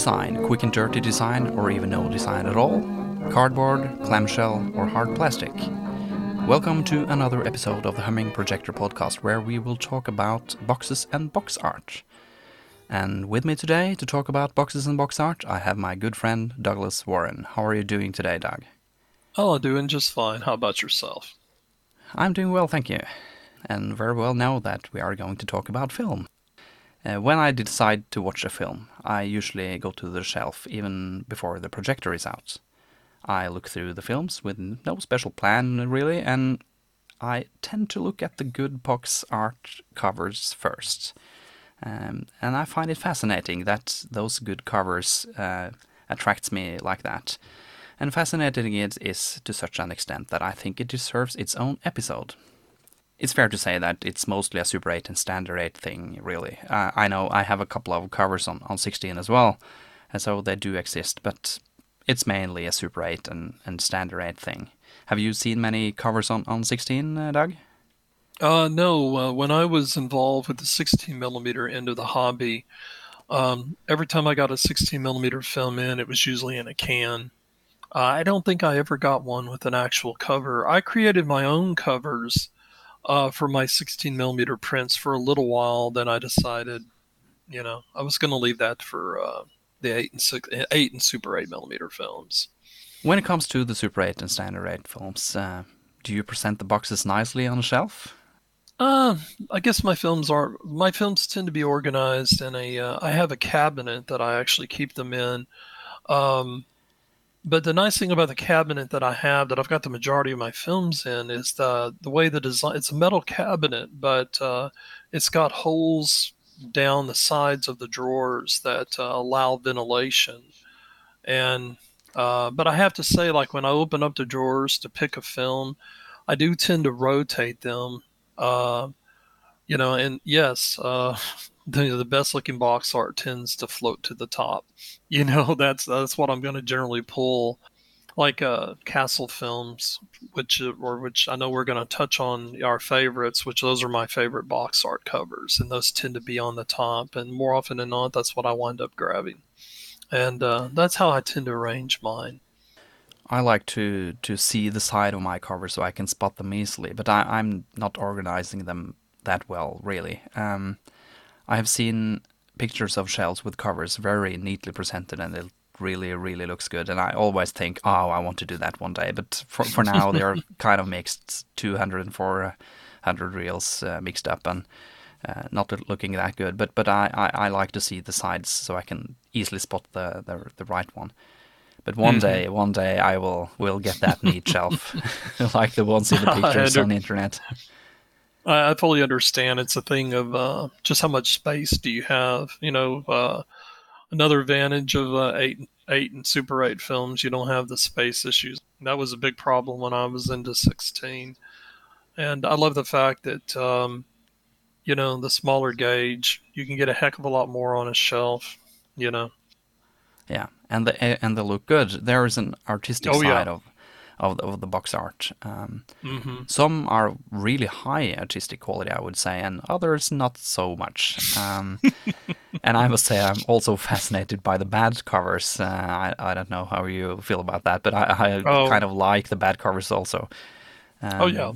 Design, quick and dirty design, or even no design at all? Cardboard, clamshell, or hard plastic? Welcome to another episode of the Humming Projector podcast where we will talk about boxes and box art. And with me today to talk about boxes and box art, I have my good friend Douglas Warren. How are you doing today, Doug? Oh, doing just fine. How about yourself? I'm doing well, thank you. And very well now that we are going to talk about film. Uh, when I decide to watch a film, I usually go to the shelf even before the projector is out. I look through the films with no special plan really, and I tend to look at the good box art covers first. Um, and I find it fascinating that those good covers uh, attracts me like that. And fascinating it is to such an extent that I think it deserves its own episode it's fair to say that it's mostly a Super 8 and Standard 8 thing, really. Uh, I know I have a couple of covers on, on 16 as well, and so they do exist, but it's mainly a Super 8 and, and Standard 8 thing. Have you seen many covers on, on 16, uh, Doug? Uh, no. Uh, when I was involved with the 16 millimeter end of the hobby, um, every time I got a 16 millimeter film in, it was usually in a can. Uh, I don't think I ever got one with an actual cover. I created my own covers uh, for my 16 millimeter prints for a little while. Then I decided, you know, I was going to leave that for uh, the eight and six, eight and Super 8 millimeter films. When it comes to the Super 8 and Standard 8 films, uh, do you present the boxes nicely on a shelf? Uh, I guess my films are my films tend to be organized in a. Uh, I have a cabinet that I actually keep them in. Um, but the nice thing about the cabinet that I have, that I've got the majority of my films in, is the the way the design. It's a metal cabinet, but uh, it's got holes down the sides of the drawers that uh, allow ventilation. And uh, but I have to say, like when I open up the drawers to pick a film, I do tend to rotate them. Uh, you know, and yes, uh, the, the best looking box art tends to float to the top. You know, that's that's what I'm going to generally pull, like uh, Castle films, which or which I know we're going to touch on our favorites, which those are my favorite box art covers, and those tend to be on the top, and more often than not, that's what I wind up grabbing, and uh, that's how I tend to arrange mine. I like to to see the side of my cover so I can spot them easily, but I, am not organizing them that well, really. Um, I have seen pictures of shells with covers very neatly presented and it really, really looks good. And I always think, oh, I want to do that one day. But for, for now, they're kind of mixed 200 and 400 reels uh, mixed up and uh, not looking that good. But but I, I, I, like to see the sides so I can easily spot the, the, the right one. But one mm-hmm. day, one day I will will get that neat shelf, like the ones in the pictures on the internet. I, I fully understand. It's a thing of uh, just how much space do you have. You know, uh, another advantage of uh, eight, eight and Super Eight films, you don't have the space issues. That was a big problem when I was into sixteen, and I love the fact that um, you know the smaller gauge, you can get a heck of a lot more on a shelf. You know. Yeah, and the and they look good. There is an artistic oh, side yeah. of of the, of the box art. Um, mm-hmm. Some are really high artistic quality, I would say, and others not so much. Um, and I must say, I'm also fascinated by the bad covers. Uh, I, I don't know how you feel about that, but I, I oh. kind of like the bad covers also. Um, oh yeah,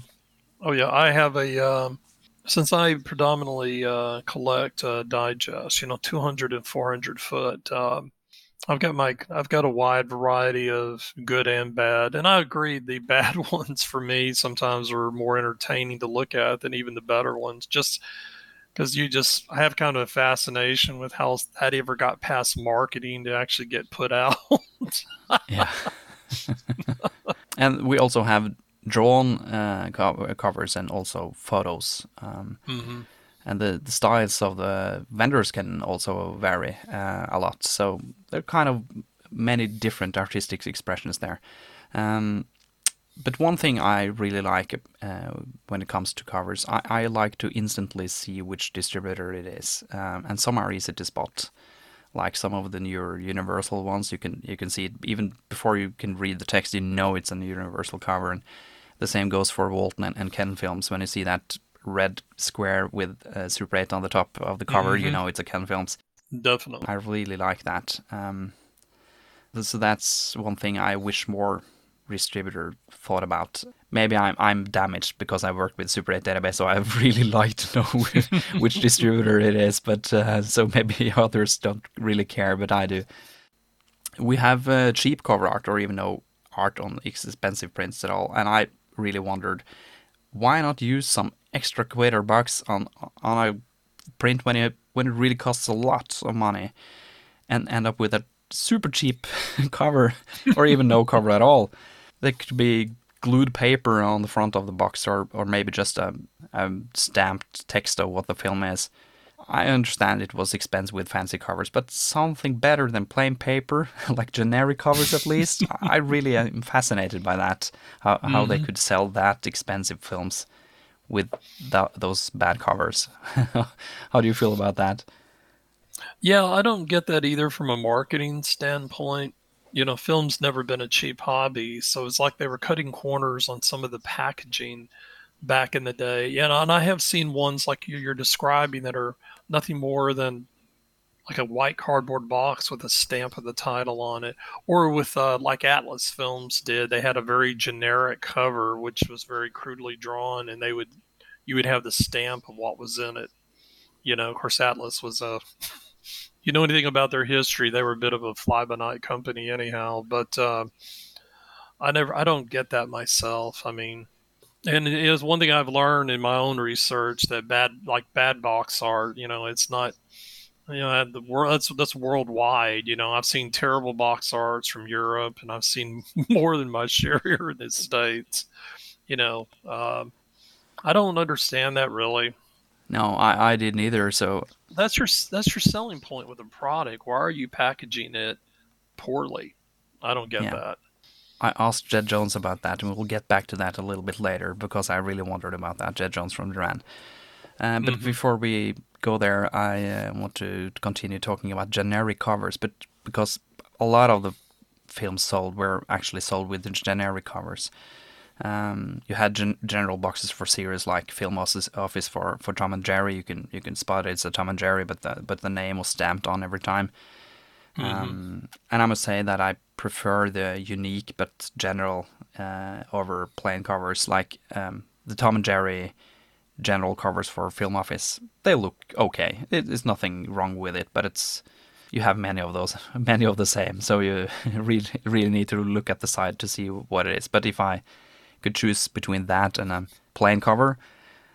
oh yeah. I have a um, since I predominantly uh, collect uh, digests, you know, 200 and 400 foot. Um, I've got my I've got a wide variety of good and bad, and I agree the bad ones for me sometimes are more entertaining to look at than even the better ones. Just because you just I have kind of a fascination with how that ever got past marketing to actually get put out. yeah, and we also have drawn uh, covers and also photos. Um, mm-hmm and the, the styles of the vendors can also vary uh, a lot. So there are kind of many different artistic expressions there. Um, but one thing I really like uh, when it comes to covers, I, I, like to instantly see which distributor it is, um, and some are easy to spot. Like some of the newer Universal ones, you can you can see it even before you can read the text. You know it's a Universal cover, and the same goes for Walton and, and Ken films. When you see that red square with uh, Super 8 on the top of the cover, mm-hmm. you know it's a Ken Films. Definitely. I really like that. Um, so that's one thing I wish more distributor thought about. Maybe I'm I'm damaged because I work with Super 8 database, so I really like to know which distributor it is. But uh, so maybe others don't really care, but I do. We have uh, cheap cover art, or even no art on expensive prints at all, and I really wondered why not use some extra equator bucks on on a print when it when it really costs a lot of money, and end up with a super cheap cover or even no cover at all. There could be glued paper on the front of the box or, or maybe just a, a stamped text of what the film is. I understand it was expensive with fancy covers, but something better than plain paper, like generic covers at least. I really am fascinated by that, how, mm-hmm. how they could sell that expensive films with those bad covers. how do you feel about that? Yeah, I don't get that either from a marketing standpoint. You know, film's never been a cheap hobby, so it's like they were cutting corners on some of the packaging back in the day. Know, and I have seen ones like you're describing that are nothing more than like a white cardboard box with a stamp of the title on it, or with uh, like Atlas Films did. They had a very generic cover, which was very crudely drawn, and they would you would have the stamp of what was in it. You know, of course, Atlas was a you know anything about their history, they were a bit of a fly by night company, anyhow. But uh, I never, I don't get that myself. I mean, and it is one thing I've learned in my own research that bad, like bad box art, you know, it's not, you know, the world that's that's worldwide. You know, I've seen terrible box arts from Europe, and I've seen more than my share here in the states. You know, uh, I don't understand that really. No, I, I didn't either. So that's your that's your selling point with a product. Why are you packaging it poorly? I don't get yeah. that. I asked Jed Jones about that, and we'll get back to that a little bit later because I really wondered about that. Jed Jones from Derann. Uh, but mm-hmm. before we go there, I uh, want to continue talking about generic covers, but because a lot of the films sold were actually sold with generic covers. Um, you had gen- general boxes for series like Film Office, for, for Tom and Jerry. You can you can spot it, it's a Tom and Jerry, but the but the name was stamped on every time. Mm-hmm. Um, and I must say that I prefer the unique but general uh, over plain covers, like um, the Tom and Jerry general covers for Film Office. They look okay. It, there's nothing wrong with it, but it's you have many of those, many of the same. So you really really need to look at the side to see what it is. But if I could choose between that and a plain cover,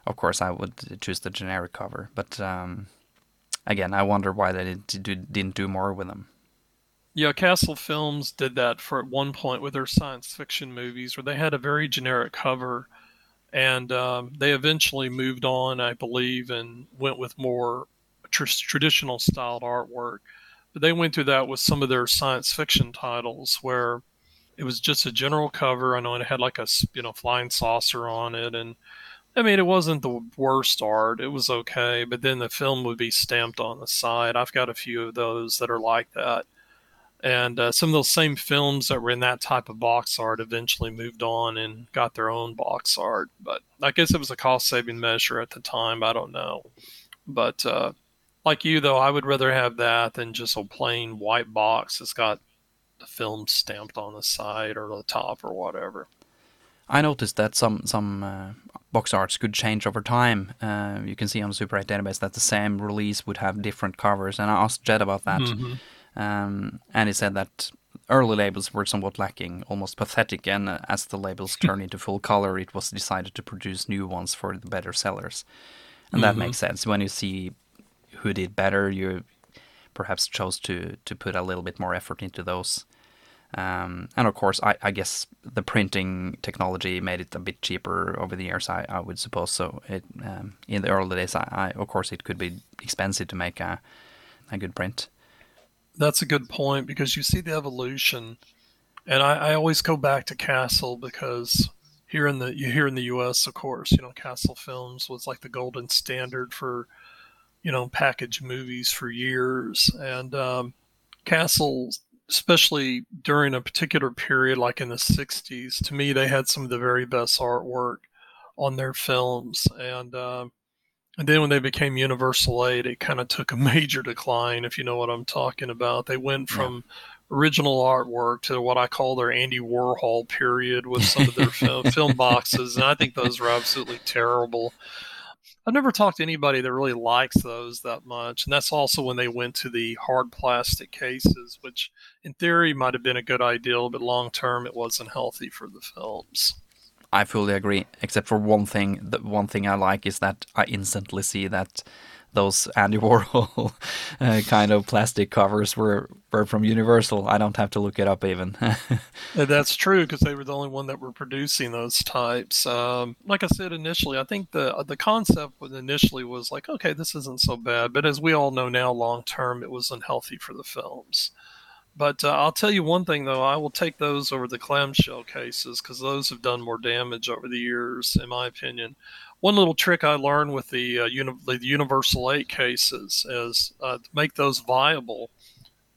of course I would choose the generic cover. But um, again, I wonder why they didn't do, didn't do more with them. Yeah, Castle Films did that for at one point with their science fiction movies, where they had a very generic cover, and um, they eventually moved on, I believe, and went with more tr- traditional styled artwork. But they went through that with some of their science fiction titles, where it was just a general cover. I know it had like a you know flying saucer on it, and I mean it wasn't the worst art. It was okay, but then the film would be stamped on the side. I've got a few of those that are like that. And uh, some of those same films that were in that type of box art eventually moved on and got their own box art. But I guess it was a cost saving measure at the time. I don't know. But uh, like you, though, I would rather have that than just a plain white box that's got the film stamped on the side or the top or whatever. I noticed that some some uh, box arts could change over time. Uh, you can see on the Super 8 database that the same release would have different covers, and I asked Jed about that, mm-hmm. um, and he said that early labels were somewhat lacking, almost pathetic, and uh, as the labels turned into full color, it was decided to produce new ones for the better sellers, and mm-hmm. that makes sense. When you see who did better, you perhaps chose to to put a little bit more effort into those. Um, and of course, I, I, guess the printing technology made it a bit cheaper over the years. I, I would suppose so. It, um, in the early days, I, I, of course it could be expensive to make a a good print. That's a good point because you see the evolution, and I, always go back to Castle because here in the here in the U.S., of course, you know, Castle Films was like the golden standard for you know package movies for years, and um, Castle especially during a particular period like in the 60s to me they had some of the very best artwork on their films and uh, And then when they became Universal 8, it kind of took a major decline, if you know what I'm talking about. They went from yeah. original artwork to what I call their Andy Warhol period with some of their film, film boxes. And I think those were absolutely terrible. I've never talked to anybody that really likes those that much. And that's also when they went to the hard plastic cases, which in theory might have been a good idea, but long term it wasn't healthy for the films. I fully agree, except for one thing. The one thing I like is that I instantly see that those Andy Warhol uh, kind of plastic covers were were from Universal. I don't have to look it up even. That's true because they were the only one that were producing those types. Um, like I said initially, I think the the concept was initially was like, okay, this isn't so bad, but as we all know now, long term, it was unhealthy for the films. But uh, I'll tell you one thing though, I will take those over the clamshell cases because those have done more damage over the years, in my opinion. One little trick I learned with the, uh, uni- the Universal 8 cases is uh, to make those viable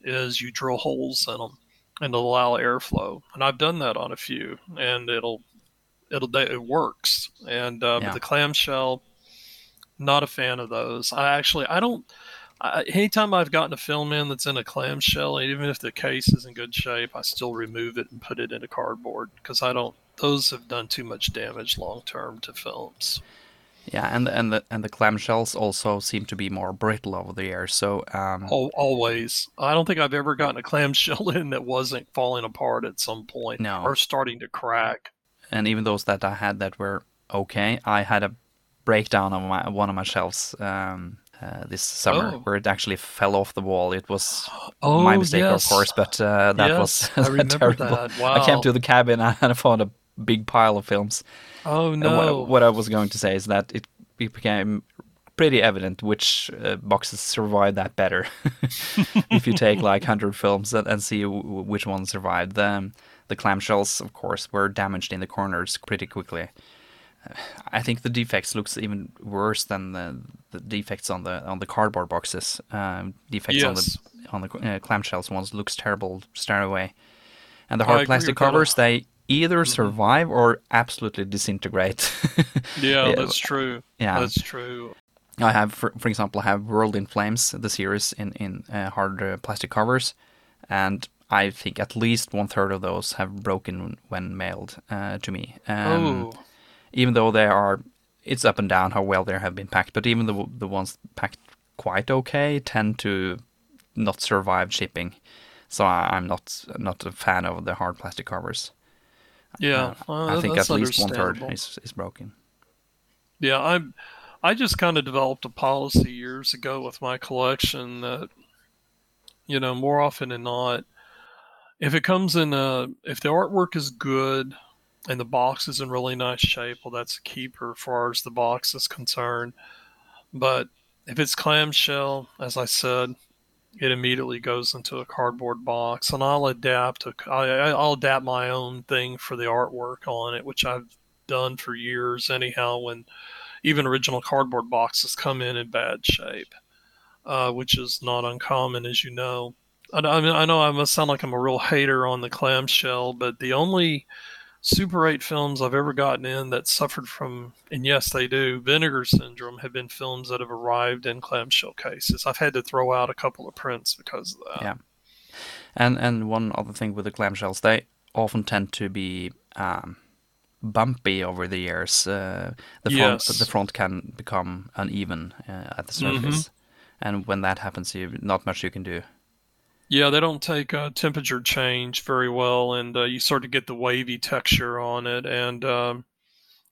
is you drill holes in them and allow airflow. And I've done that on a few, and it'll it'll it works. And uh, yeah. the clamshell, not a fan of those. I actually I don't I, anytime I've gotten a film in that's in a clamshell, even if the case is in good shape, I still remove it and put it into cardboard because I don't. Those have done too much damage long term to films. Yeah, and and the and the clamshells also seem to be more brittle over the years. So um, always, I don't think I've ever gotten a clamshell in that wasn't falling apart at some point no. or starting to crack. And even those that I had that were okay, I had a breakdown on my one of my shelves um, uh, this summer, oh. where it actually fell off the wall. It was oh, my mistake, yes. of course, but uh, that yes, was I terrible. That. Wow. I came to the cabin and I found a big pile of films. Oh no! What, what, I was going to say is that it, it became pretty evident which uh, boxes survived that better. if you take like hundred films and, and see w- which ones survived, the the clamshells, of course, were damaged in the corners pretty quickly. I think the defects looks even worse than the, the defects on the on the cardboard boxes. Um, defects yes. on the on the uh, clamshells ones looks terrible straight away, and the hard plastic covers they either mm-hmm. survive or absolutely disintegrate. yeah, that's true. Yeah, that's true. I have, for, for example, I have World in Flames, the series in in uh, hard uh, plastic covers, and I think at least one third of those have broken when mailed uh, to me. Um, oh even though they are, it's up and down how well they have been packed. But even the the ones packed quite okay tend to not survive shipping. So I, am not not a fan of the hard plastic covers. Yeah, uh, well, I think at least one third is is broken. Yeah, I I just kind of developed a policy years ago with my collection that you know more often than not, if it comes in a if the artwork is good and the box is in really nice shape, well, that's a keeper as far as the box is concerned. But if it's clamshell, as I said, it immediately goes into a cardboard box, and I'll adapt. A, I, I'll adapt my own thing for the artwork on it, which I've done for years. Anyhow, when even original cardboard boxes come in in bad shape, uh, which is not uncommon, as you know. I, I mean, I know I must sound like I'm a real hater on the clamshell, but the only Super 8 films I've ever gotten in that suffered from, and yes, they do, vinegar syndrome have been films that have arrived in clamshell cases. I've had to throw out a couple of prints because of that. Yeah. And and one other thing with the clamshells, they often tend to be um, bumpy over the years. Uh, the front yes. the front can become uneven uh, at the surface, mm-hmm. and when that happens, you not much you can do. Yeah, they don't take uh, temperature change very well, and uh, you sort of get the wavy texture on it. And um,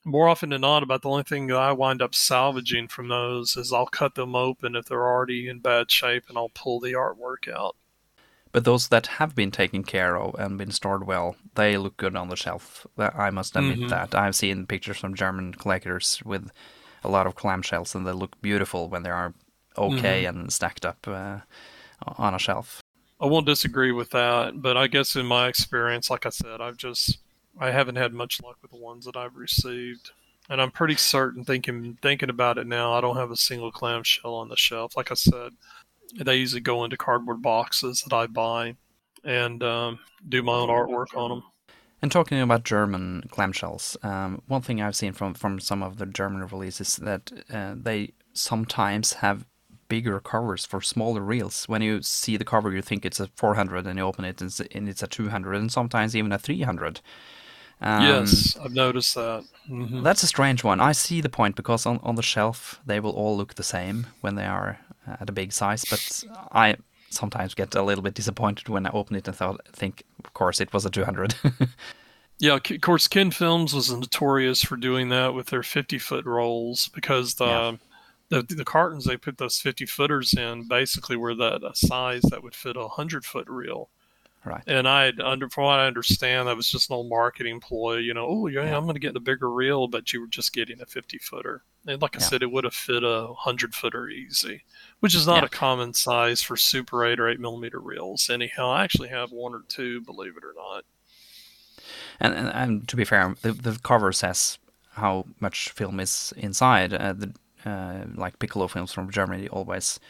more often than not, about the only thing that I wind up salvaging from those is I'll cut them open if they're already in bad shape, and I'll pull the artwork out. But those that have been taken care of and been stored well, they look good on the shelf. I must admit mm-hmm. that. I've seen pictures from German collectors with a lot of clamshells, and they look beautiful when they are okay mm-hmm. and stacked up uh, on a shelf. I won't disagree with that, but I guess in my experience, like I said, I've just I haven't had much luck with the ones that I've received, and I'm pretty certain thinking thinking about it now. I don't have a single clamshell on the shelf. Like I said, they usually go into cardboard boxes that I buy and um, do my own artwork on them. And talking about German clamshells, um, one thing I've seen from, from some of the German releases that uh, they sometimes have bigger covers for smaller reels. When you see the cover, you think it's a 400, and you open it and it's a 200, and sometimes even a 300. Um, yes, I've noticed that. Mm-hmm. That's a strange one. I see the point because on, on the shelf they will all look the same when they are at a big size, but I sometimes get a little bit disappointed when I open it and thought, think, of course, it was a 200. yeah, of course, Ken Films was notorious for doing that with their 50 foot rolls because the. Yeah the, the cartons they put those 50 footers in basically were that a size that would fit a 100 foot reel. Right. And I, under from what I understand, that was just an old marketing ploy. You know, oh yeah, yeah. I'm going to get the bigger reel, but you were just getting a 50 footer. And like I yeah. said, it would have fit a 100 footer easy, which is not yeah. a common size for Super 8 or 8 millimeter reels. Anyhow, I actually have one or two, believe it or not. And, and, and to be fair, the, the cover says how much film is inside. Uh, the like Piccolo films from Germany always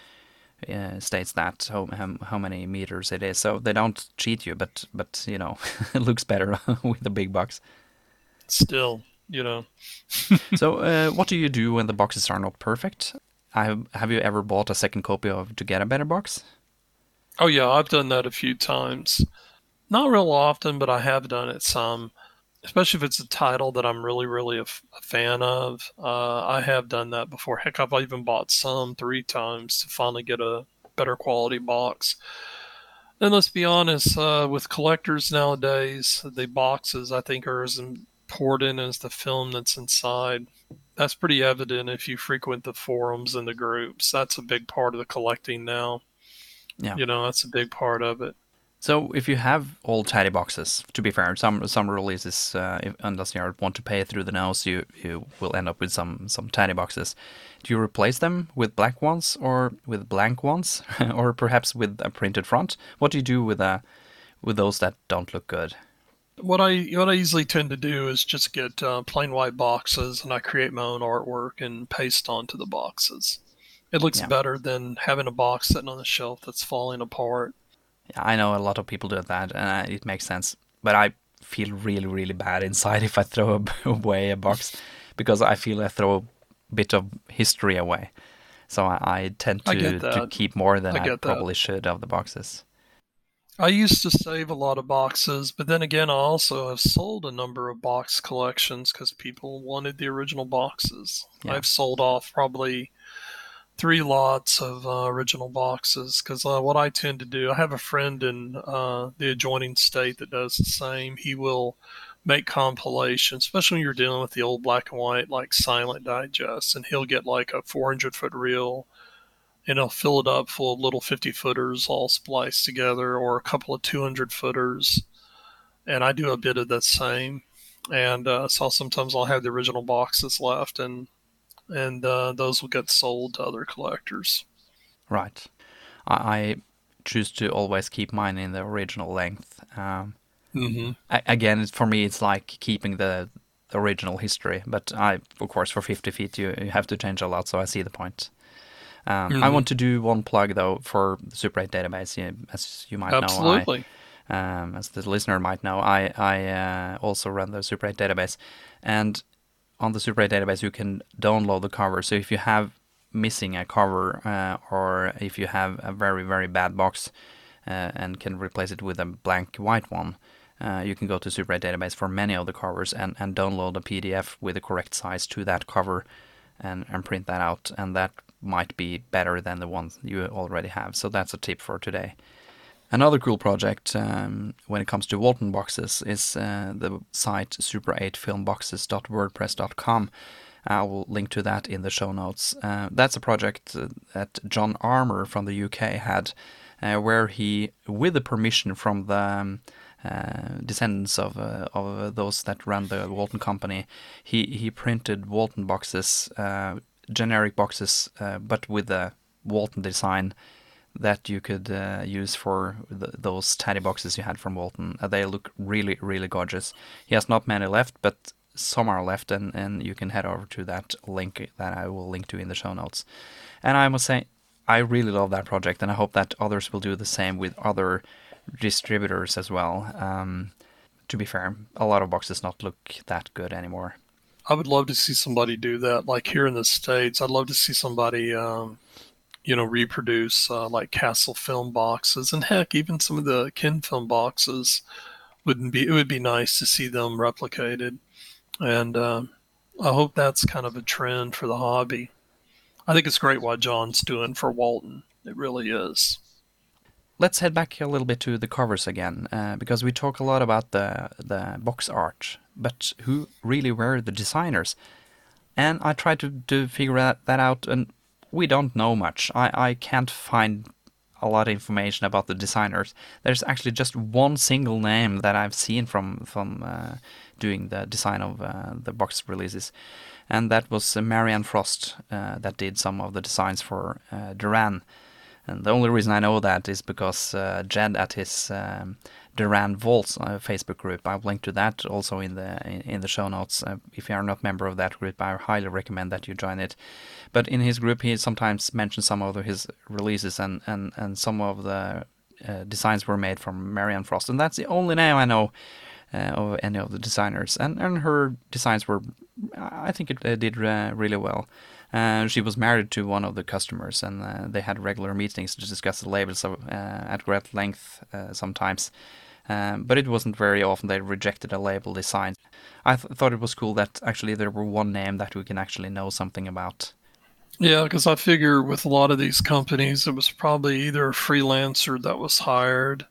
uh, states that how, how, how many meters it is. So they don't cheat you, but but you know it looks better with the big box. Still, you know. so uh, what do you do when the boxes are not perfect? Have Have you ever bought a second copy of to get a better box? Oh yeah, I've done that a few times. Not real often, but I have done it some especially if it's a title that I'm really, really a, f- a fan of. Uh, I have done that before. Heck, I've even bought some three times to finally get a better quality box. And let's be honest, uh, with collectors nowadays, the boxes I think are as important as the film that's inside. That's pretty evident if you frequent the forums and the groups. That's a big part of the collecting now. Yeah. You know, that's a big part of it. So if you have all tidy boxes, to be fair, some some releases, uh, if, unless you want to pay through the nose, you you will end up with some some tidy boxes. Do you replace them with black ones or with blank ones, or perhaps with a printed front? What do you do with uh with those that don't look good? What I what I usually tend to do is just get uh, plain white boxes, and I create my own artwork and paste onto the boxes. It looks yeah. better than having a box sitting on the shelf that's falling apart I know a lot of people do that, and it makes sense. But I feel really, really bad inside if I throw away a box because I feel I throw a bit of history away. So I, I tend to, I to keep more than I, I probably should of the boxes. I used to save a lot of boxes, but then again, I also have sold a number of box collections because people wanted the original boxes. Yeah. I've sold off probably three lots of uh, original boxes because uh, what I tend to do, I have a friend in uh, the adjoining state that does the same. He will make compilations, especially when you're dealing with the old black and white, like silent digest, and he'll get like a 400 foot reel and he'll fill it up full of little 50 footers all spliced together or a couple of 200 footers. And I do a bit of the same. And uh, so sometimes I'll have the original boxes left and and uh, those will get sold to other collectors. Right. I, I, choose to always keep mine in the original length. Um, mm-hmm. I, again, for me, it's like keeping the, the original history. But I, of course, for 50 feet, you, you have to change a lot, so I see the point. Um, mm-hmm. I want to do one plug though for the Super 8 database. Yeah, as you might Absolutely. know, I, um, as the listener might know, I I uh, also run the Super 8 database, and on the Super 8 database, you can download the cover. So if you have missing a cover uh, or if you have a very, very bad box uh, and can replace it with a blank white one, uh, you can go to Super 8 database for many of the covers and, and download a PDF with the correct size to that cover and, and print that out. And that might be better than the one you already have. So that's a tip for today. Another cool project um, when it comes to Walton boxes is uh, the site super8filmboxes.wordpress.com. I will link to that in the show notes. Uh, that's a project uh, that John Armer from the UK had, uh, where he, with the permission from the um, uh, descendants of uh, of those that ran the Walton company, he he printed Walton boxes, generic boxes, but with the Walton design that you could uh, use for the, those tiny boxes you had from Walton. Uh, they look really, really gorgeous. He has not many left, but some are left, and, and you can head over to that link that I will link to in the show notes. And I must say, I really love that project, and I hope that others will do the same with other distributors as well. Um, to be fair, a lot of boxes not look that good anymore. I would love to see somebody do that. Like here in the states, I'd love to see somebody, um, you know, reproduce uh, like Castle film boxes, and heck, even some of the Ken film boxes wouldn't be. It would be nice to see them replicated, and uh, I hope that's kind of a trend for the hobby. I think it's great what John's doing for Walton. It really is. Let's head back a little bit to the covers again, uh, because we talk a lot about the the box art, but who really were the designers? And I tried to, to figure that, that out, and we don't know much. I, I can't find a lot of information about the designers. There's actually just one single name that I've seen from from uh, doing the design of uh, the box releases, and that was uh, Marianne Frost uh, that did some of the designs for uh, Derann. And the only reason I know that is because uh, Jed at his um, Derann Vaults uh, Facebook group. I've linked to that also in the in, in the show notes. Uh, if you are not a member of that group, I highly recommend that you join it. But in his group, he sometimes mentions some of his releases, and and and some of the uh, designs were made from Marianne Frost, and that's the only name I know uh, of any of the designers. And and her designs were, I think it uh, did uh, really well. Uh, she was married to one of the customers, and uh, they had regular meetings to discuss the labels of, uh, at great length sometimes. Um, but it wasn't very often they rejected a label design. I th- thought it was cool that actually there were one name that we can actually know something about. Yeah, because I figure with a lot of these companies, it was probably either a freelancer that was hired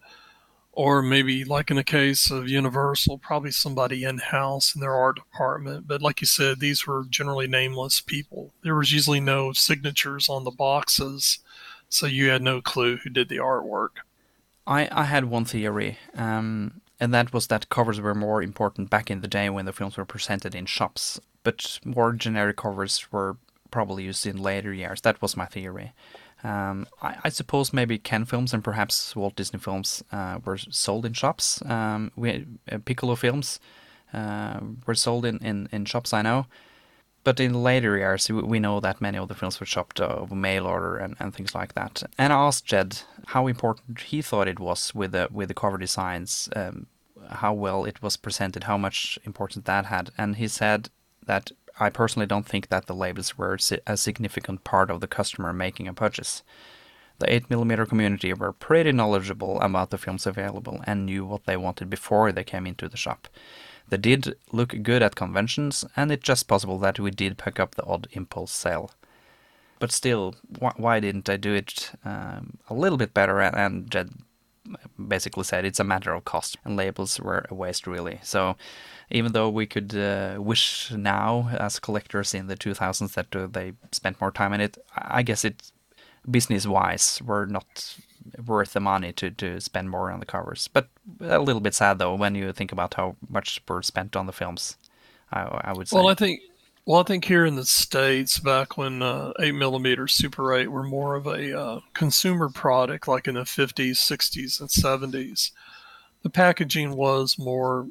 or maybe like in the case of Universal, probably somebody in house in their art department. But like you said, these were generally nameless people. There was usually no signatures on the boxes, so you had no clue who did the artwork. I, I had one theory, um, and that was that covers were more important back in the day when the films were presented in shops, but more generic covers were probably used in later years. That was my theory. Um, I, I, suppose maybe Ken films and perhaps Walt Disney films uh, were sold in shops. Um, we, uh, Piccolo films uh, were sold in, in, in shops, I know. But in later years, we, know that many of the films were shopped over mail order and, and things like that. And I asked Jed how important he thought it was with the with the cover designs, um, how well it was presented, how much importance that had, and he said that I personally don't think that the labels were a significant part of the customer making a purchase. The 8mm community were pretty knowledgeable about the films available and knew what they wanted before they came into the shop. They did look good at conventions, and it's just possible that we did pick up the odd impulse sale. But still, wh why didn't I do it um, a little bit better? And Jed basically said it's a matter of cost, and labels were a waste, really. So even though we could uh, wish now as collectors in the 2000s that uh, they spent more time in it, I guess it business wise were not worth the money to, to spend more on the covers. But a little bit sad though when you think about how much were spent on the films. I, I would say. Well, I think well, I think here in the states, back when uh, eight millimeter Super Eight were more of a uh, consumer product, like in the fifties, sixties, and seventies, the packaging was more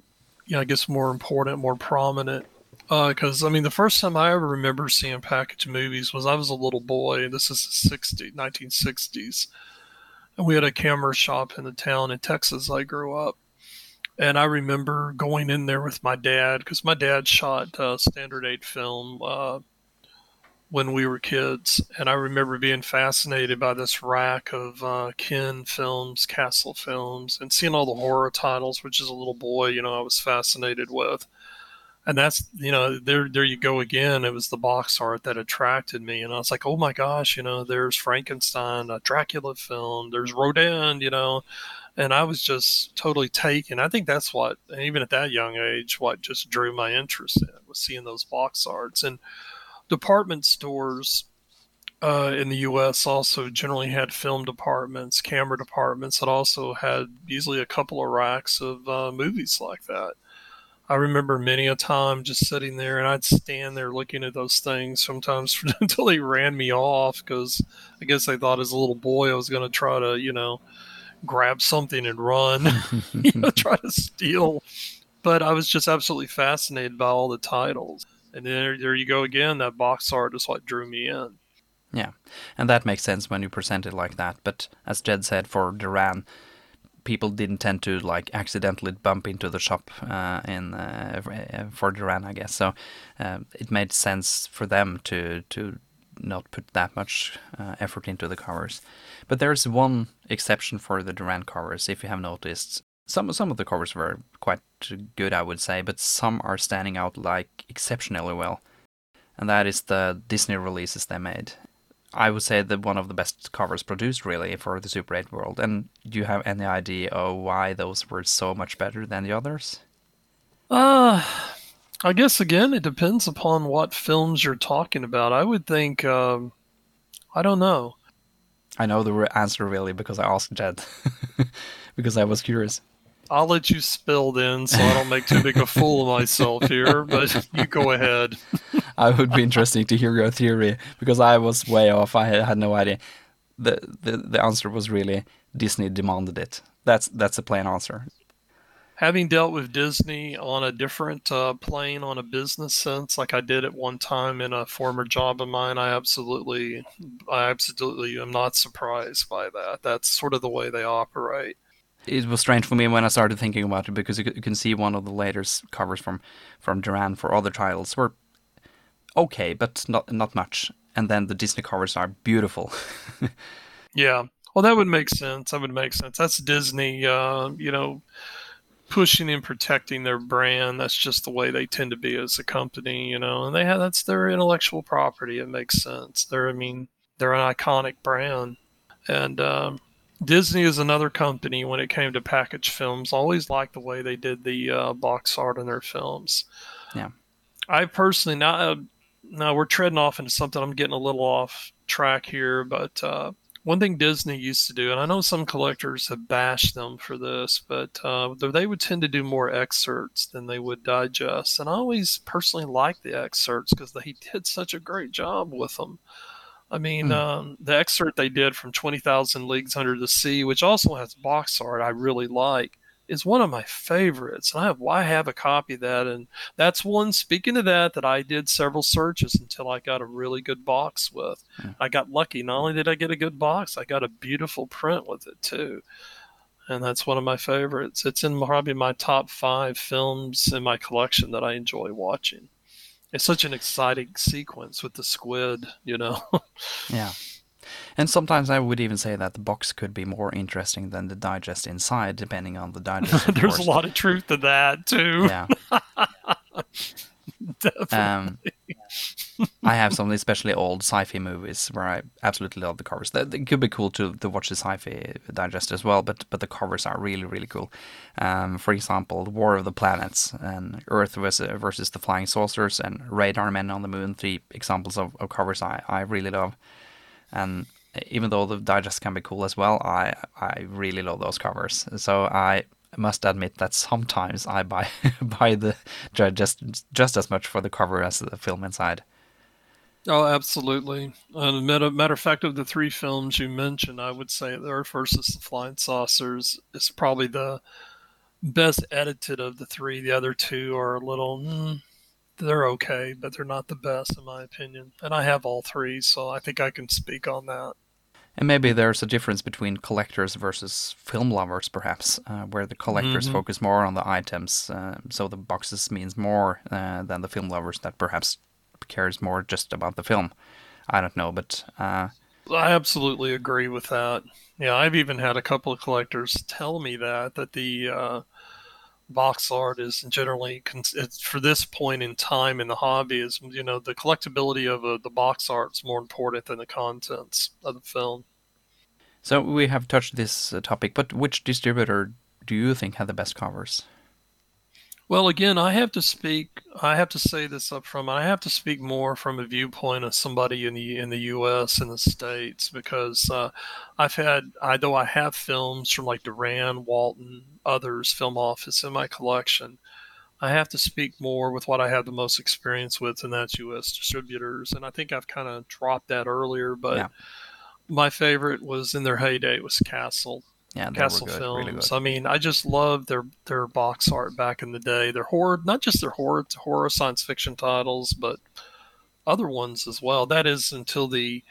you know, I guess more important, more prominent. Because uh, I mean, the first time I ever remember seeing package movies was I was a little boy. This is the 60, 1960s, and we had a camera shop in the town in Texas I grew up. And I remember going in there with my dad because my dad shot uh, standard eight film uh, when we were kids, and I remember being fascinated by this rack of uh, Ken films, Castle films, and seeing all the horror titles, which as a little boy, you know, I was fascinated with. And that's, you know, there, there you go again. It was the box art that attracted me, and I was like, oh my gosh, you know, there's Frankenstein, a Dracula film, there's Rodan, you know, and I was just totally taken. I think that's what, even at that young age, what just drew my interest in was seeing those box arts and department stores uh, in the U.S. also generally had film departments, camera departments that also had usually a couple of racks of uh, movies like that. I remember many a time just sitting there and I'd stand there looking at those things sometimes until they ran me off because I guess they thought as a little boy I was going to try to, you know, grab something and run, you know, try to steal. But I was just absolutely fascinated by all the titles. And there, there you go again. That box art is what drew me in. Yeah, and that makes sense when you present it like that. But as Jed said, for Derann, people didn't tend to like accidentally bump into the shop uh, in uh, for Derann, I guess. So uh, it made sense for them to to not put that much uh, effort into the covers. But there's one exception for the Derann covers. If you have noticed, some some of the covers were quite good, I would say, but some are standing out like exceptionally well, and that is the Disney releases they made. I would say that one of the best covers produced really for the Super 8 world. And do you have any idea of why those were so much better than the others? Uh, I guess again, it depends upon what films you're talking about. I would think, um, I don't know. I know the answer really because I asked Jed because I was curious. I'll let you spill then so I don't make too big a fool of myself here, but you go ahead. I would be interesting to hear your theory because I was way off. I had no idea. The, the the answer was really Disney demanded it. That's that's a plain answer. Having dealt with Disney on a different uh, plane, on a business sense, like I did at one time in a former job of mine, I absolutely, I absolutely am not surprised by that. That's sort of the way they operate it was strange for me when I started thinking about it because you, can see one of the later covers from from Derann for other titles were okay, but not not much. And then the Disney covers are beautiful. yeah, well, that would make sense. That would make sense. That's Disney, uh, you know, pushing and protecting their brand. That's just the way they tend to be as a company, you know. And they have that's their intellectual property. It makes sense. They're, I mean, they're an iconic brand, and um, Disney is another company when it came to package films. Always liked the way they did the uh, box art in their films. Yeah, I personally now uh, now we're treading off into something. I'm getting a little off track here, but uh, one thing Disney used to do, and I know some collectors have bashed them for this, but uh, they would tend to do more excerpts than they would digest. And I always personally liked the excerpts because they did such a great job with them. I mean, mm. um, the excerpt they did from 20,000 Leagues Under the Sea, which also has box art I really like, is one of my favorites. And I have, I have a copy of that. And that's one, speaking of that, that I did several searches until I got a really good box with. Mm. I got lucky. Not only did I get a good box, I got a beautiful print with it too. And that's one of my favorites. It's in probably my top five films in my collection that I enjoy watching it's such an exciting sequence with the squid, you know. yeah. And sometimes I would even say that the box could be more interesting than the digest inside, depending on the digest. There's course. a lot of truth to that too. Yeah. Definitely. Um, I have some especially old sci-fi movies where I absolutely love the covers. It could be cool to, to watch the sci-fi digest as well, but but the covers are really really cool. Um, for example, The War of the Planets and Earth versus, versus the Flying Saucers and Radar Men on the Moon. Three examples of, of covers I, I really love. And even though the digest can be cool as well, I I really love those covers. So I must admit that sometimes I buy buy the just just as much for the cover as the film inside. Oh, absolutely. And matter, matter of fact, of the three films you mentioned, I would say The Earth versus the Flying Saucers is probably the best edited of the three. The other two are a little, mm, they're okay, but they're not the best in my opinion. And I have all three, so I think I can speak on that. And maybe there's a difference between collectors versus film lovers, perhaps, uh, where the collectors mm-hmm. focus more on the items, uh, so the boxes means more uh, than the film lovers that perhaps cares more just about the film. I don't know, but uh, I absolutely agree with that. Yeah, I've even had a couple of collectors tell me that that the uh, box art is generally for this point in time in the hobby is you know the collectability of uh, the box art is more important than the contents of the film so we have touched this uh, topic but which distributor do you think had the best covers well, again, I have to speak. I have to say this up front. I have to speak more from a viewpoint of somebody in the in the U.S. and the states because uh, I've had, I though I have films from like Derann, Walton, others, Film Office in my collection. I have to speak more with what I have the most experience with, and that's U.S. distributors. And I think I've kind of dropped that earlier, but yeah. my favorite was in their heyday was Castle yeah, Castle good, Films. Really I mean, I just love their their box art back in the day. Their horror, not just their horror horror science fiction titles, but other ones as well. That is until the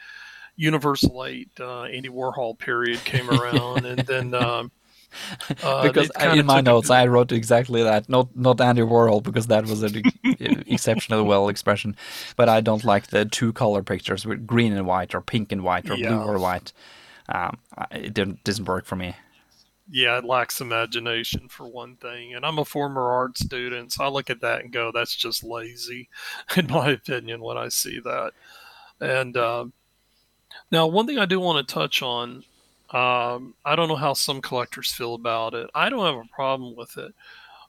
Universal Eight uh, Andy Warhol period came around, and then um, Uh, because it in my notes I wrote exactly that. Not not Andy Warhol because that was an ex- exceptionally well expression, but I don't like the two color pictures with green and white or pink and white or blue or white. Um, it didn't doesn't work for me. yeah, it lacks imagination for one thing. And I'm a former art student, so I look at that and go, that's just lazy, in my opinion, when I see that. And um, now, one thing I do want to touch on um, I don't know how some collectors feel about it. I don't have a problem with it.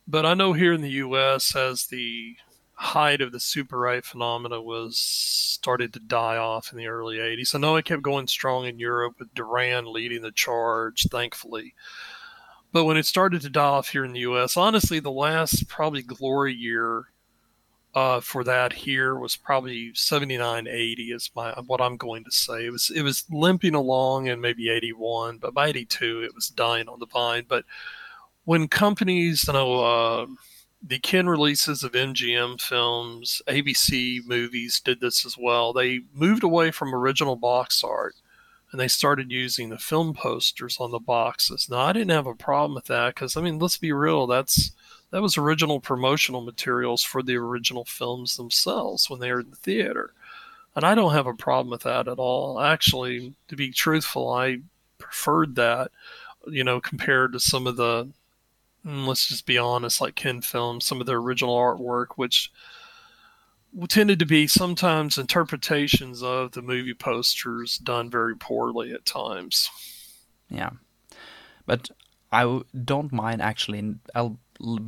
But I know here in the U.S., as the height of the Super 8 phenomena was started to die off in the early 80s. I know it kept going strong in Europe with Derann leading the charge, thankfully. But when it started to die off here in the U.S., honestly, the last probably glory year uh, for that here was probably 79, 80 is my what I'm going to say. It was it was limping along in maybe 81, but by 82 it was dying on the vine. But when companies, you know, uh, the Ken releases of MGM films, ABC movies did this as well. They moved away from original box art and they started using the film posters on the boxes. Now, I didn't have a problem with that because, I mean, let's be real, that's that was original promotional materials for the original films themselves when they were in the theater. And I don't have a problem with that at all. Actually, to be truthful, I preferred that, you know, compared to some of the let's just be honest, like Ken films, some of the original artwork, which tended to be sometimes interpretations of the movie posters done very poorly at times. Yeah, but I w- don't mind actually a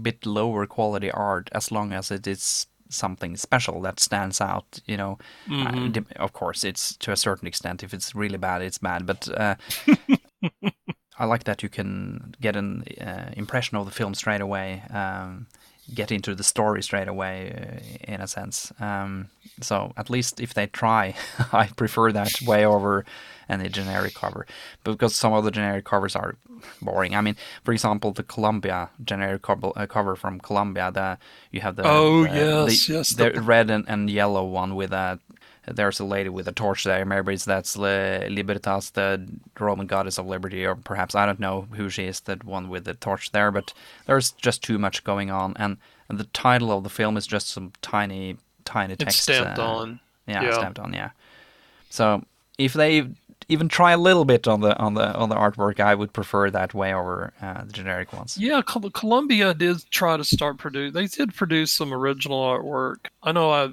bit lower quality art as long as it is something special that stands out. You know, Uh, Mhm. dep- of course, it's to a certain extent. If it's really bad, it's bad. But uh, I like that you can get an uh, impression of the film straight away, um, get into the story straight away, uh, in a sense. Um, so at least if they try, I prefer that way over any generic cover, because some of the generic covers are boring. I mean, for example, the Columbia generic cover, uh, cover from Columbia, the you have the Oh, uh, yes, the, yes, the, the- red and, and yellow one with a there's a lady with a torch there. Maybe it's that's Le- Libertas, the Roman goddess of liberty, or perhaps I don't know who she is, that one with the torch there. But there's just too much going on, and, and the title of the film is just some tiny, tiny It's text stamped uh, on. Yeah, Yeah. stamped on. Yeah. So if they even try a little bit on the on the on the artwork, I would prefer that way over uh, the generic ones. Yeah, Col- Columbia did try to start produce. They did produce some original artwork. I know I,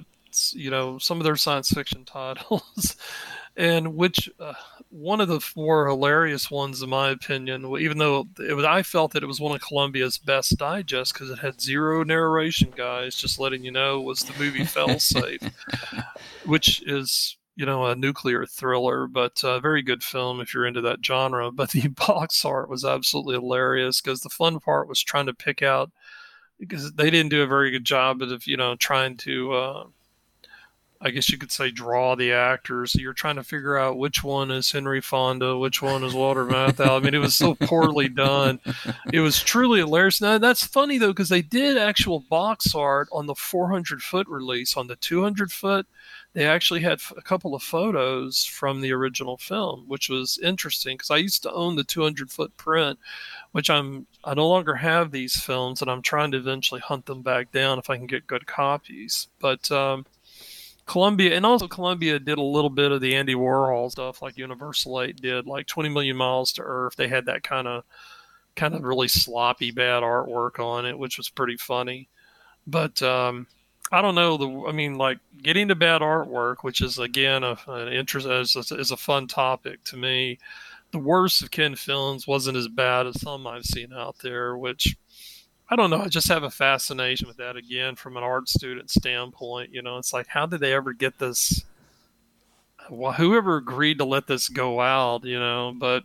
you know, some of their science fiction titles, and which uh, one of the more hilarious ones, in my opinion, even though it was, I felt that it was one of Columbia's best digests because it had zero narration, guys. Just letting you know, was the movie Fail Safe, which is you know a nuclear thriller, but a very good film if you're into that genre. But the box art was absolutely hilarious because the fun part was trying to pick out because they didn't do a very good job of you know trying to. Uh, I guess you could say draw the actors. You're trying to figure out which one is Henry Fonda, which one is Walter Matthau. I mean, it was so poorly done. It was truly hilarious. Now that's funny though because they did actual box art on the 400 foot release. On the 200 foot, they actually had a couple of photos from the original film, which was interesting because I used to own the 200 foot print, which I'm I no longer have these films, and I'm trying to eventually hunt them back down if I can get good copies. But um, Columbia and also Columbia did a little bit of the Andy Warhol stuff like Universal 8 did, like 20 Million Miles to Earth. They had that kind of kind of really sloppy bad artwork on it, which was pretty funny. But um, I don't know the I mean like getting to bad artwork, which is again a, an interest is, is a fun topic to me. The worst of Ken films wasn't as bad as some I've seen out there, which I don't know. I just have a fascination with that again from an art student standpoint. You know, it's like, how did they ever get this? Well, whoever agreed to let this go out, you know, but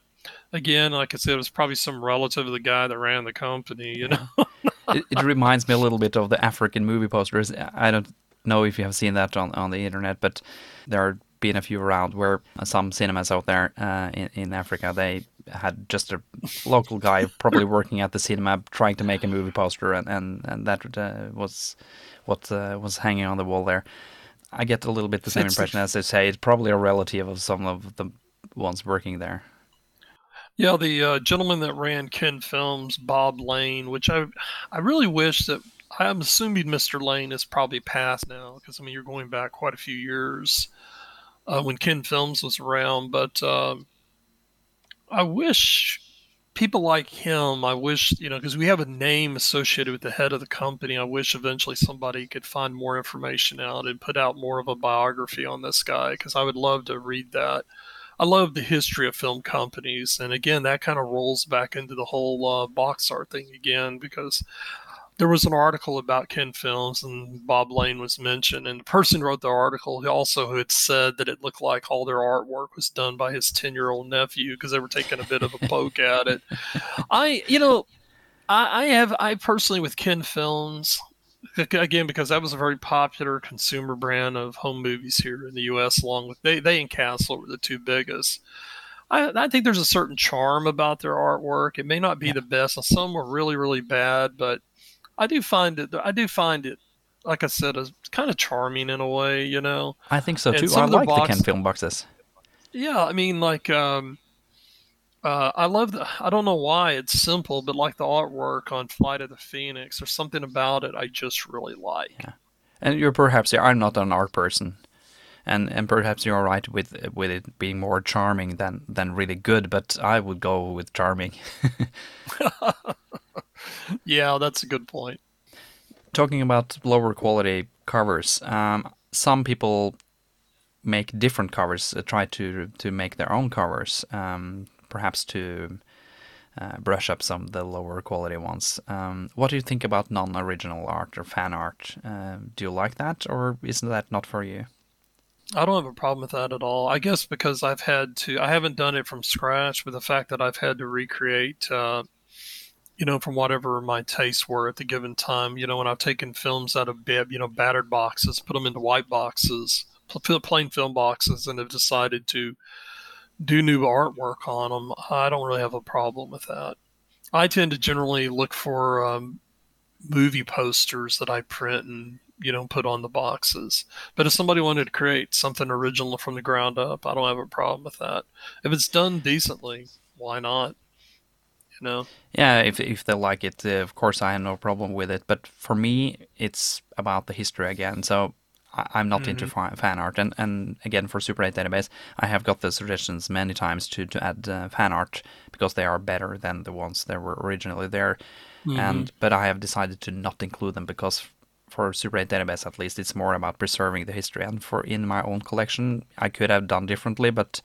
again, like I said, it was probably some relative of the guy that ran the company, you know. it, it reminds me a little bit of the African movie posters. I don't know if you have seen that on, on the internet, but there have been a few around where some cinemas out there uh, in, in Africa, they had just a local guy probably working at the cinema trying to make a movie poster, and, and, and that uh, was what uh, was hanging on the wall there. I get a little bit the same It's- impression as they say. It's probably a relative of some of the ones working there. Yeah, the uh, gentleman that ran Ken Films, Bob Lane, which I, I really wish that I'm assuming Mr. Lane is probably passed now because I mean you're going back quite a few years uh, when Ken Films was around, but um, I wish people like him. I wish you know because we have a name associated with the head of the company. I wish eventually somebody could find more information out and put out more of a biography on this guy because I would love to read that. I love the history of film companies, and again, that kind of rolls back into the whole uh, box art thing again because there was an article about Ken Films, and Bob Lane was mentioned. And the person who wrote the article he also had said that it looked like all their artwork was done by his ten-year-old nephew because they were taking a bit of a poke at it. I, you know, I, I have I personally with Ken Films again because that was a very popular consumer brand of home movies here in the U.S. Along with they they and Castle were the two biggest. I, I, think there's a certain charm about their artwork. It may not be yeah. the best. Some were really, really bad, but I do find it. I do find it. Like I said, it's kind of charming in a way, you know. I think so too. I like box, the Ken film boxes. Yeah, I mean, like, um, uh, I love the. I don't know why it's simple, but like the artwork on Flight of the Phoenix, or something about it I just really like. Yeah. And you're perhaps I'm not an art person, and and perhaps you're right with with it being more charming than than really good. But I would go with charming. yeah, that's a good point. Talking about lower quality covers, um, some people make different covers, uh, try to to make their own covers, um, perhaps to uh, brush up some of the lower quality ones. Um, what do you think about non-original art or fan art? Uh, do you like that, or isn't that not for you? I don't have a problem with that at all. I guess because I've had to, I haven't done it from scratch, but the fact that I've had to recreate uh, you know, from whatever my tastes were at the given time. You know, when I've taken films out of bib, you know battered boxes, put them into white boxes, plain film boxes, and have decided to do new artwork on them, I don't really have a problem with that. I tend to generally look for um, movie posters that I print and you know put on the boxes. But if somebody wanted to create something original from the ground up, I don't have a problem with that. If it's done decently, why not? You know. Yeah, if if they like it, uh, of course I have no problem with it. But for me, it's about the history again. So I, am not mm-hmm. into fan, fan art, and and again for Super 8 database, I have got the suggestions many times to to add uh, fan art because they are better than the ones that were originally there. Mm-hmm. And but I have decided to not include them because for Super 8 database at least it's more about preserving the history. And for in my own collection, I could have done differently, but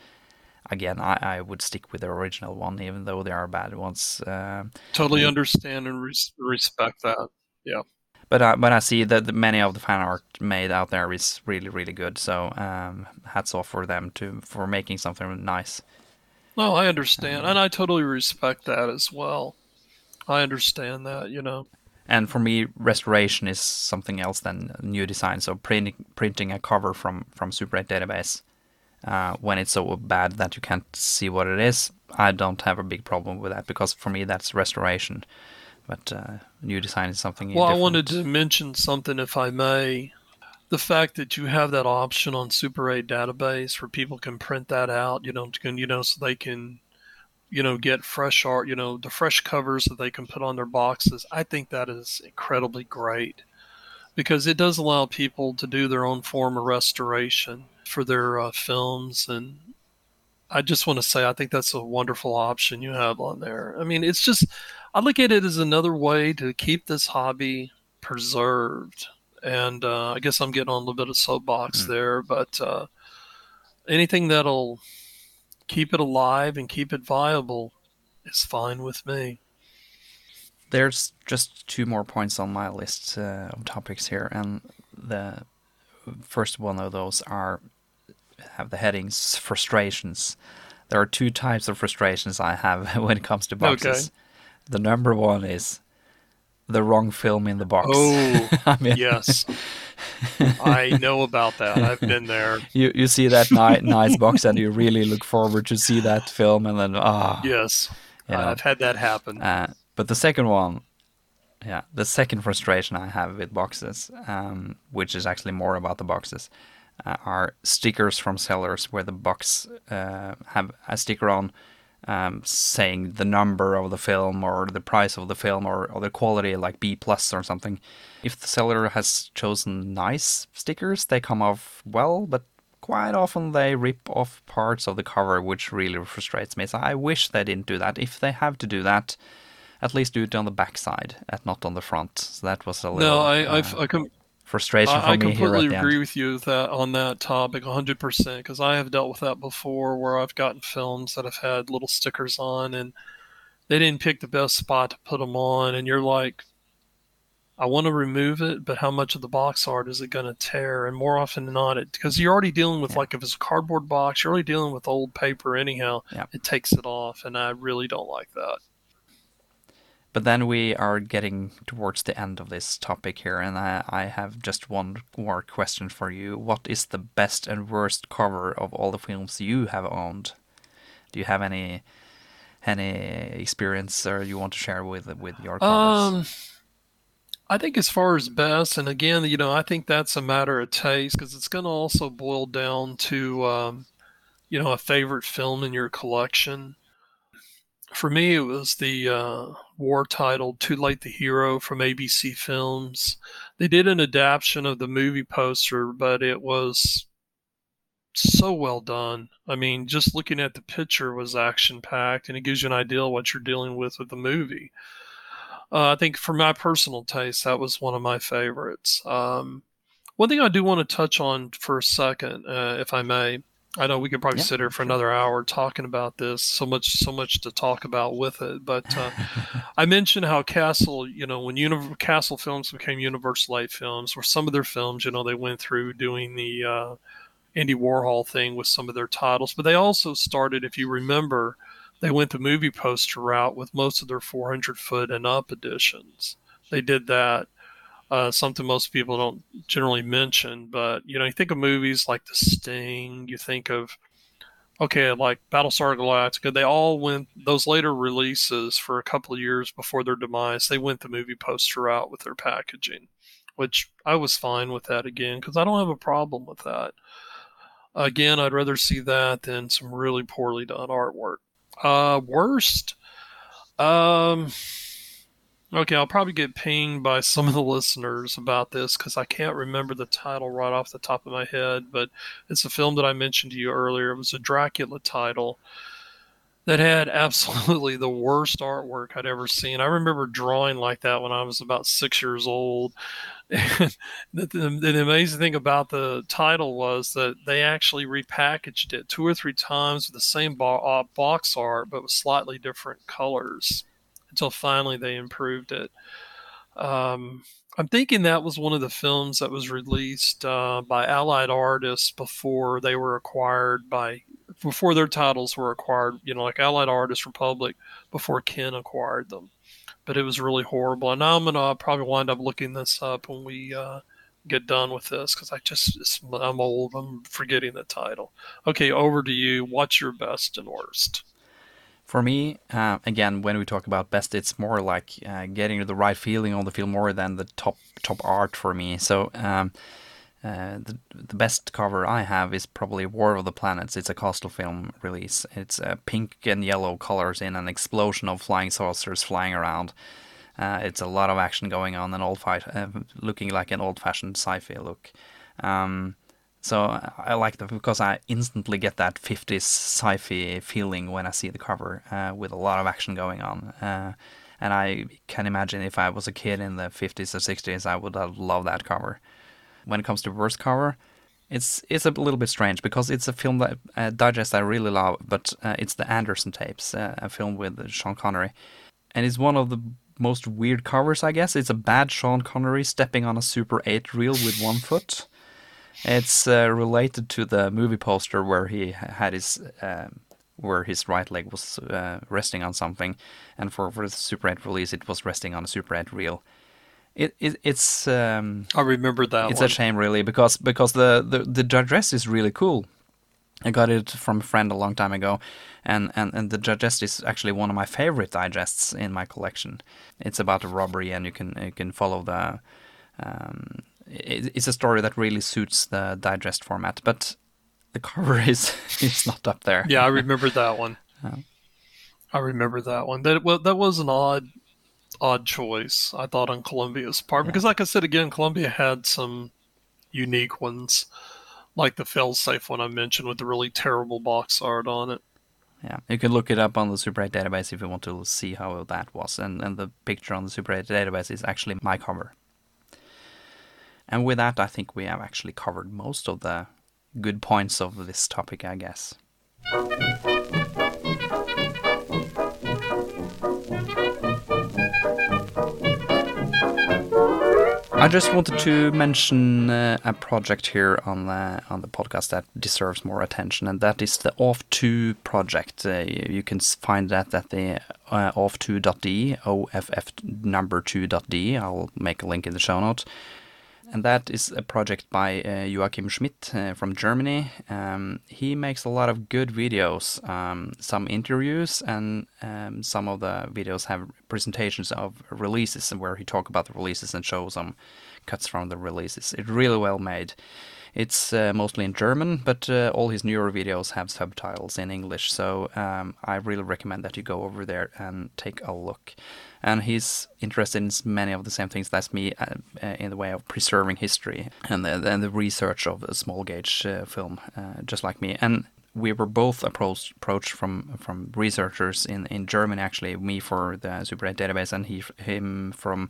again, I, I would stick with the original one, even though there are bad ones. Uh, totally understand and res- respect that. Yeah. But I, but I see that many of the fan art made out there is really really good. So um, hats off for them to for making something nice. No, I understand, um, and I totally respect that as well. I understand that, you know. And for me, restoration is something else than new design. So printing printing a cover from from Super 8 database uh, when it's so bad that you can't see what it is, I don't have a big problem with that because for me that's restoration. But uh, new design is something. Well, different. I wanted to mention something, if I may. The fact that you have that option on Super 8 database where people can print that out, you know, can, you know, so they can, you know, get fresh art, you know, the fresh covers that they can put on their boxes. I think that is incredibly great because it does allow people to do their own form of restoration for their uh, films and I just want to say I think that's a wonderful option you have on there. I mean, it's just I look at it as another way to keep this hobby preserved. And uh, I guess I'm getting on a little bit of soapbox mm. there, but uh, anything that'll keep it alive and keep it viable is fine with me. There's just two more points on my list uh, of topics here, and the first one of those are have the headings frustrations. There are two types of frustrations I have when it comes to boxes. Okay. The number one is the wrong film in the box. Oh, I mean, yes. I know about that. I've been there. You you see that ni- nice box and you really look forward to see that film and then ah. Oh, yes. You know. I've had that happen. Uh, but the second one, yeah, the second frustration I have with boxes, um, which is actually more about the boxes, uh, are stickers from sellers where the box uh, have a sticker on um, saying the number of the film or the price of the film or, or the quality like B plus or something. If the seller has chosen nice stickers, they come off well, but quite often they rip off parts of the cover, which really frustrates me. So I wish they didn't do that. If they have to do that, at least do it on the back side and not on the front. So that was a little. No, I, uh, I, I com- frustration I, I completely agree with you that on that topic 100% because I have dealt with that before where I've gotten films that have had little stickers on and they didn't pick the best spot to put them on and you're like I want to remove it but how much of the box art is it going to tear and more often than not it because you're already dealing with Yeah. like if it's a cardboard box you're already dealing with old paper anyhow Yeah. it takes it off and I really don't like that But then we are getting towards the end of this topic here, and I, I have just one more question for you. What is the best and worst cover of all the films you have owned? Do you have any any experience or you want to share with with your covers? Um, I think as far as best, and again, you know, I think that's a matter of taste because it's going to also boil down to, um, you know, a favorite film in your collection. For me, it was the uh, war titled "Too Late the Hero" from ABC Films. They did an adaptation of the movie poster, but it was so well done. I mean, just looking at the picture was action packed, and it gives you an idea what you're dealing with with the movie. Uh, I think for my personal taste, that was one of my favorites. Um, one thing I do want to touch on for a second, uh, if I may. I know we could probably Yeah, sit here for sure. another hour talking about this. So much, so much to talk about with it. But uh, I mentioned how Castle, you know, when Uni- Castle Films became Universal 8 Films, where some of their films, you know, they went through doing the uh, Andy Warhol thing with some of their titles, but they also started, if you remember, they went the movie poster route with most of their 400 foot and up editions. They did that. Uh, something most people don't generally mention, but you know, you think of movies like The Sting, you think of okay, like Battlestar Galactica, they all went those later releases for a couple of years before their demise. They went the movie poster route with their packaging, which I was fine with that again because I don't have a problem with that. Again, I'd rather see that than some really poorly done artwork. Uh, worst, um, okay, I'll probably get pinged by some of the listeners about this because I can't remember the title right off the top of my head, but it's a film that I mentioned to you earlier. It was a Dracula title that had absolutely the worst artwork I'd ever seen. I remember drawing like that when I was about six years old. And the, the, the amazing thing about the title was that they actually repackaged it two or three times with the same uh, box art, but with slightly different colors until finally they improved it. Um, I'm thinking that was one of the films that was released uh, by Allied Artists before they were acquired by before their titles were acquired. You know, like Allied Artists Republic before Ken acquired them. But it was really horrible. And I'm gonna probably wind up looking this up when we uh, get done with this because I just I'm old. I'm forgetting the title. Okay, over to you. What's your best and worst? For me, uh, again, when we talk about best, it's more like uh, getting the right feeling on the film more than the top top art for me. So um, uh, the the best cover I have is probably War of the Planets. It's a Castle film release. It's uh, pink and yellow colors in an explosion of flying saucers flying around. Uh, it's a lot of action going on, an old fight, uh, looking like an old-fashioned sci-fi look. Um, so I- like that because I instantly get that 50s sci-fi feeling when I see the cover uh, with a lot of action going on. Uh, and I can imagine if I was a kid in the 50s or 60s, I would have loved that cover. When it comes to worst cover, it's it's a little bit strange because it's a film that uh, digest I really love, but uh, it's the Anderson tapes, uh, a film with Sean Connery, and it's one of the most weird covers, I guess. It's a bad Sean Connery stepping on a Super 8 reel with one foot. It's uh, related to the movie poster where he had his um where his right leg was uh, resting on something, and for for the Super 8 release, it was resting on a Super 8 reel. It, it it's um, I remember that it's one. a shame really because because the, the the dress is really cool. I got it from a friend a long time ago, and, and, and the digest is actually one of my favorite digests in my collection. It's about a robbery, and you can you can follow the. Um, it's a story that really suits the digest format, but the cover is is not up there. yeah, I remember that one. I remember that one. That well, that was an odd, odd choice. I thought on Columbia's part yeah. because, like I said again, Columbia had some unique ones, like the failsafe one I mentioned with the really terrible box art on it. Yeah, you can look it up on the Super 8 database if you want to see how that was, and and the picture on the Super 8 database is actually my cover. And with that, I think we have actually covered most of the good points of this topic, I guess. I just wanted to mention uh, a project here on the on the podcast that deserves more attention, and that is the Off2 project. Uh, you can find that at the uh, off2.de, off number 2.de. I'll make a link in the show notes and that is a project by uh, Joachim Schmidt uh, from Germany. Um, he makes a lot of good videos, um, some interviews, and um, some of the videos have presentations of releases where he talk about the releases and show some cuts from the releases. It's really well made. It's uh, mostly in German, but uh, all his newer videos have subtitles in English, so um, I really recommend that you go over there and take a look and he's interested in many of the same things as me uh, uh, in the way of preserving history and the, and the research of a small gauge uh, film, uh, just like me. And we were both approached, approached from from researchers in, in Germany, actually, me for the Super 8 database, and he him from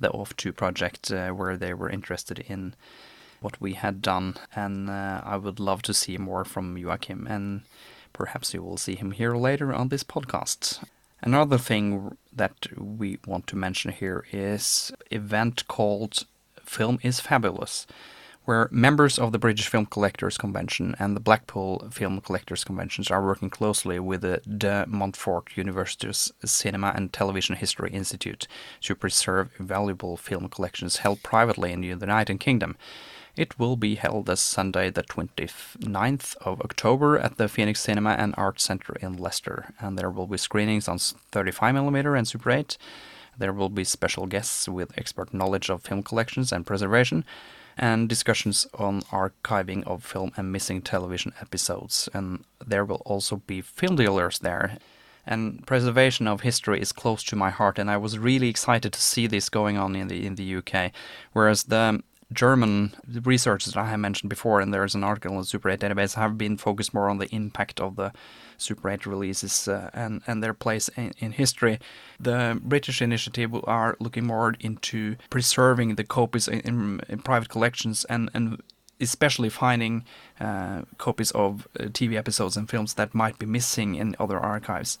the Off2 project, uh, where they were interested in what we had done. And uh, I would love to see more from Joachim, and perhaps you will see him here later on this podcast. Another thing that we want to mention here is event called Film is Fabulous, where members of the British Film Collectors Convention and the Blackpool Film Collectors Conventions are working closely with the De Montfort University's Cinema and Television History Institute to preserve valuable film collections held privately in the United Kingdom. It will be held this Sunday, the 29th of October, at the Phoenix Cinema and Art Center in Leicester, and there will be screenings on 35mm and Super 8. There will be special guests with expert knowledge of film collections and preservation, and discussions on archiving of film and missing television episodes. And there will also be film dealers there. And preservation of history is close to my heart, and I was really excited to see this going on in the in the UK. Whereas the German researchers that I have mentioned before, and there's an article the Super 8 database, have been focused more on the impact of the Super 8 releases uh, and, and their place in, in, history. The British initiative are looking more into preserving the copies in, in, in private collections and, and especially finding uh, copies of uh, TV episodes and films that might be missing in other archives.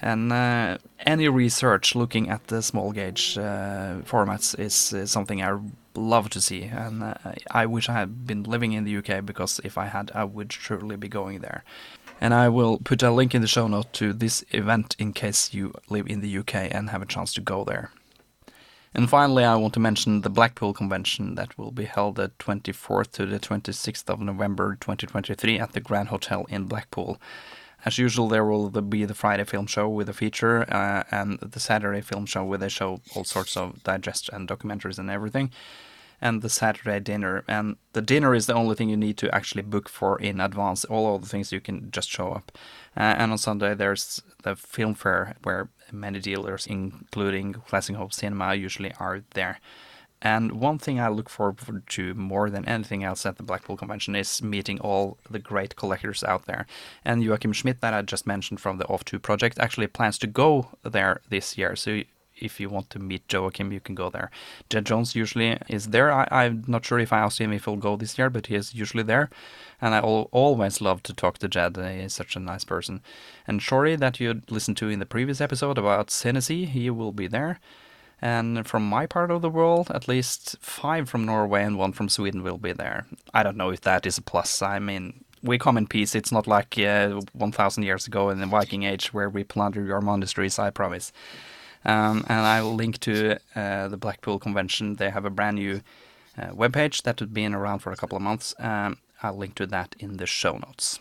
And uh, any research looking at the small gauge uh, formats is, is, something I love to see. And uh, I wish I had been living in the UK because if I had, I would surely be going there. And I will put a link in the show note to this event in case you live in the UK and have a chance to go there. And finally, I want to mention the Blackpool Convention that will be held the 24th to the 26th of November 2023 at the Grand Hotel in Blackpool. As usual, there will be the Friday film show with a feature uh, and the Saturday film show where they show all sorts of digest and documentaries and everything. And the Saturday dinner. And the dinner is the only thing you need to actually book for in advance. All other things you can just show up. Uh, and on Sunday, there's the film fair where many dealers, including Classic Home Cinema, usually are there. And one thing I look forward to more than anything else at the Blackpool Convention is meeting all the great collectors out there. And Joachim Schmidt, that I just mentioned from the Off2 project, actually plans to go there this year. So if you want to meet Joachim, you can go there. Jed Jones usually is there. I, am not sure if I asked him if he'll go this year, but he is usually there. And I al- always love to talk to Jed. He is such a nice person. And Shori, that you listened to in the previous episode about Senesi, he will be there. And from my part of the world, at least five from Norway and one from Sweden will be there. I don't know if that is a plus. I mean, we come in peace. It's not like uh, 1,000 years ago in the Viking Age where we plunder your monasteries, I promise. Um, and I will link to uh, the Blackpool Convention. They have a brand new uh, webpage that has been around for a couple of months. Um, I'll link to that in the show notes.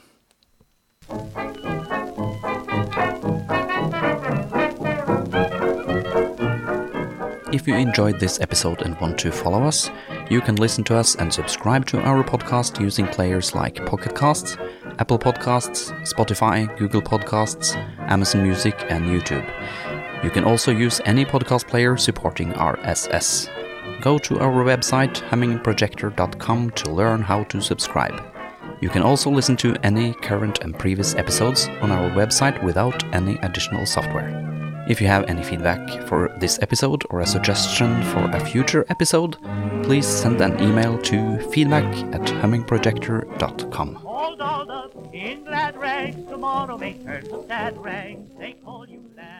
If you enjoyed this episode and want to follow us, you can listen to us and subscribe to our podcast using players like Pocket Casts, Apple Podcasts, Spotify, Google Podcasts, Amazon Music, and YouTube. You can also use any podcast player supporting RSS. Go to our website, hummingprojector.com, to learn how to subscribe. You can also listen to any current and previous episodes on our website without any additional software. If you have any feedback for this episode or a suggestion for a future episode, please send an email to feedback at hummingprojector.com.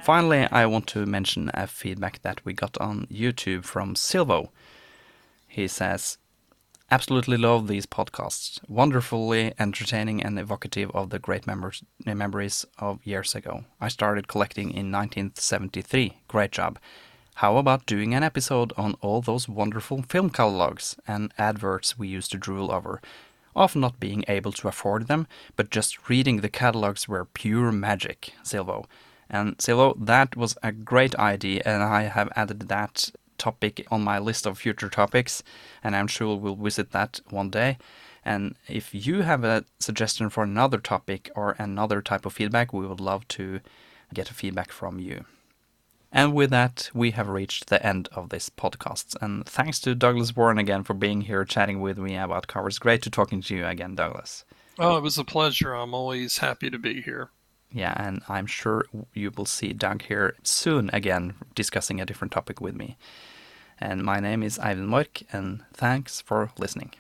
Finally, I want to mention a feedback that we got on YouTube from Silvo. He says, Absolutely love these podcasts. Wonderfully entertaining and evocative of the great members, memories of years ago. I started collecting in 1973. Great job. How about doing an episode on all those wonderful film catalogs and adverts we used to drool over? Often not being able to afford them, but just reading the catalogs were pure magic, Silvo. And Silvo, that was a great idea, and I have added that topic on my list of future topics, and I'm sure we'll visit that one day. And if you have a suggestion for another topic or another type of feedback, we would love to get feedback from you. And with that, we have reached the end of this podcast. And thanks to Douglas Warren again for being here chatting with me about covers. Great to talking to you again, Douglas. Oh, it was a pleasure. I'm always happy to be here. Yeah, and I'm sure you will see Doug here soon again discussing a different topic with me. And my name is Eivind Mork, and thanks for listening.